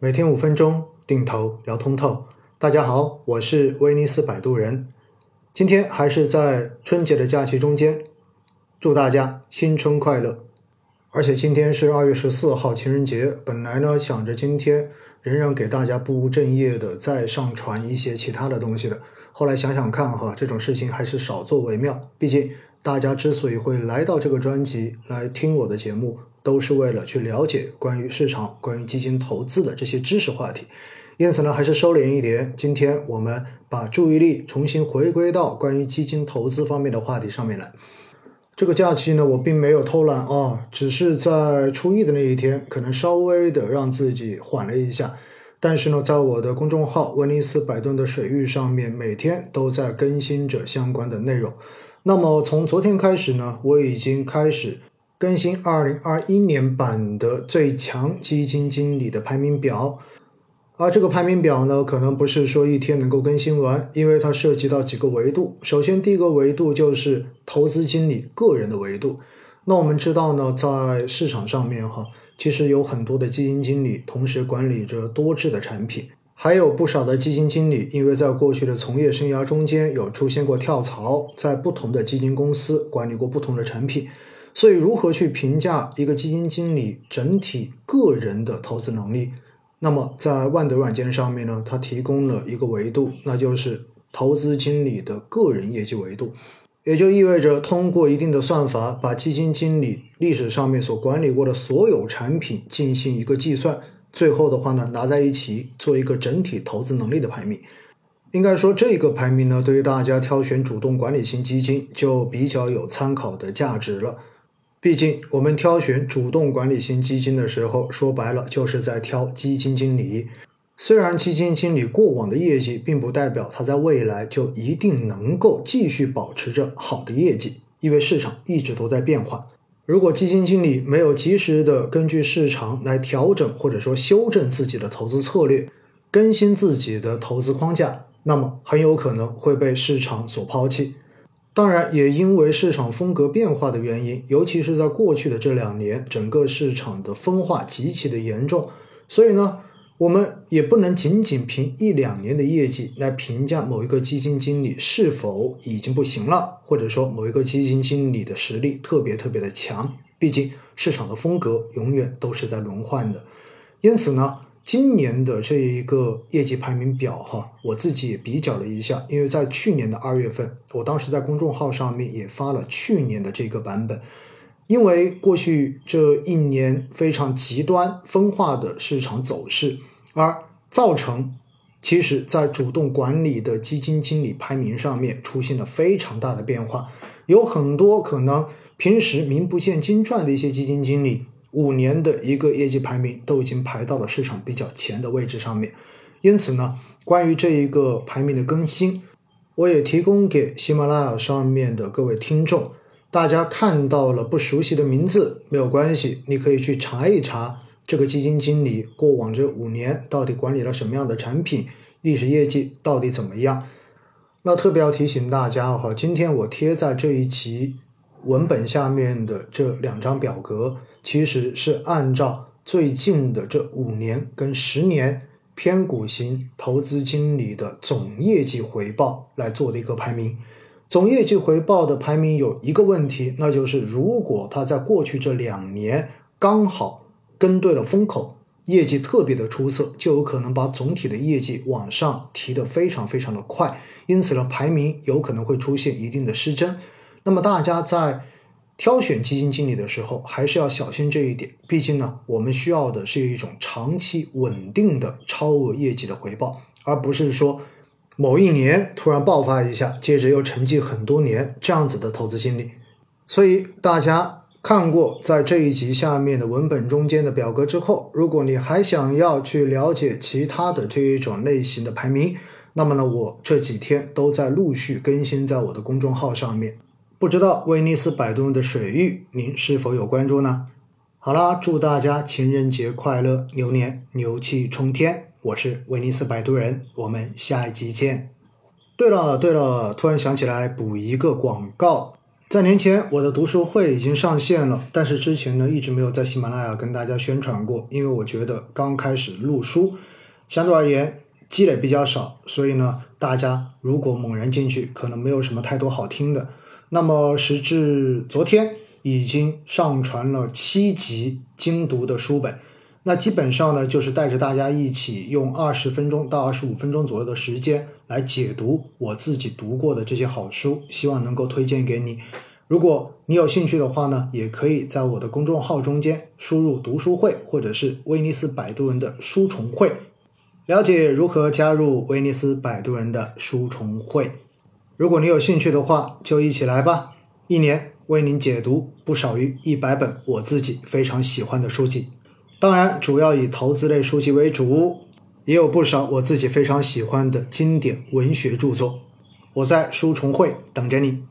每天五分钟，定投聊通透。大家好，我是威尼斯摆渡人。今天还是在春节的假期中间，祝大家新春快乐。而且今天是二月十四号情人节，本来呢想着今天仍然给大家不务正业的再上传一些其他的东西的，后来想想看哈，这种事情还是少做为妙。毕竟大家之所以会来到这个专辑来听我的节目。都是为了去了解关于市场、关于基金投资的这些知识话题，因此呢，还是收敛一点。今天我们把注意力重新回归到关于基金投资方面的话题上面来。这个假期呢，我并没有偷懒啊，只是在初一的那一天，可能稍微的让自己缓了一下。但是呢，在我的公众号“威尼斯摆渡的水域”上面，每天都在更新着相关的内容。那么从昨天开始呢，我已经开始。更新二零二一年版的最强基金经理的排名表，而这个排名表呢，可能不是说一天能够更新完，因为它涉及到几个维度。首先，第一个维度就是投资经理个人的维度。那我们知道呢，在市场上面哈，其实有很多的基金经理同时管理着多只的产品，还有不少的基金经理，因为在过去的从业生涯中间有出现过跳槽，在不同的基金公司管理过不同的产品。所以，如何去评价一个基金经理整体个人的投资能力？那么，在万德软件上面呢，它提供了一个维度，那就是投资经理的个人业绩维度，也就意味着通过一定的算法，把基金经理历史上面所管理过的所有产品进行一个计算，最后的话呢，拿在一起做一个整体投资能力的排名。应该说，这个排名呢，对于大家挑选主动管理型基金就比较有参考的价值了。毕竟，我们挑选主动管理型基金的时候，说白了就是在挑基金经理。虽然基金经理过往的业绩并不代表他在未来就一定能够继续保持着好的业绩，因为市场一直都在变化。如果基金经理没有及时的根据市场来调整或者说修正自己的投资策略，更新自己的投资框架，那么很有可能会被市场所抛弃。当然，也因为市场风格变化的原因，尤其是在过去的这两年，整个市场的分化极其的严重，所以呢，我们也不能仅仅凭一两年的业绩来评价某一个基金经理是否已经不行了，或者说某一个基金经理的实力特别特别的强。毕竟市场的风格永远都是在轮换的，因此呢。今年的这一个业绩排名表，哈，我自己也比较了一下，因为在去年的二月份，我当时在公众号上面也发了去年的这个版本，因为过去这一年非常极端分化的市场走势，而造成其实在主动管理的基金经理排名上面出现了非常大的变化，有很多可能平时名不见经传的一些基金经理。五年的一个业绩排名都已经排到了市场比较前的位置上面，因此呢，关于这一个排名的更新，我也提供给喜马拉雅上面的各位听众，大家看到了不熟悉的名字没有关系，你可以去查一查这个基金经理过往这五年到底管理了什么样的产品，历史业绩到底怎么样。那特别要提醒大家哈，今天我贴在这一期文本下面的这两张表格。其实是按照最近的这五年跟十年偏股型投资经理的总业绩回报来做的一个排名。总业绩回报的排名有一个问题，那就是如果他在过去这两年刚好跟对了风口，业绩特别的出色，就有可能把总体的业绩往上提得非常非常的快，因此呢，排名有可能会出现一定的失真。那么大家在。挑选基金经理的时候，还是要小心这一点。毕竟呢，我们需要的是一种长期稳定的超额业绩的回报，而不是说某一年突然爆发一下，接着又沉寂很多年这样子的投资经历。所以大家看过在这一集下面的文本中间的表格之后，如果你还想要去了解其他的这一种类型的排名，那么呢，我这几天都在陆续更新在我的公众号上面。不知道威尼斯摆渡人的水域，您是否有关注呢？好啦，祝大家情人节快乐，牛年牛气冲天！我是威尼斯摆渡人，我们下一集见。对了对了，突然想起来补一个广告，在年前，我的读书会已经上线了，但是之前呢一直没有在喜马拉雅跟大家宣传过，因为我觉得刚开始录书，相对而言积累比较少，所以呢，大家如果猛然进去，可能没有什么太多好听的。那么时至昨天，已经上传了七集精读的书本，那基本上呢就是带着大家一起用二十分钟到二十五分钟左右的时间。来解读我自己读过的这些好书，希望能够推荐给你。如果你有兴趣的话呢，也可以在我的公众号中间输入“读书会”或者是威尼斯摆渡人的书虫会，了解如何加入威尼斯摆渡人的书虫会。如果你有兴趣的话，就一起来吧！一年为您解读不少于一百本我自己非常喜欢的书籍，当然主要以投资类书籍为主。也有不少我自己非常喜欢的经典文学著作，我在书虫会等着你。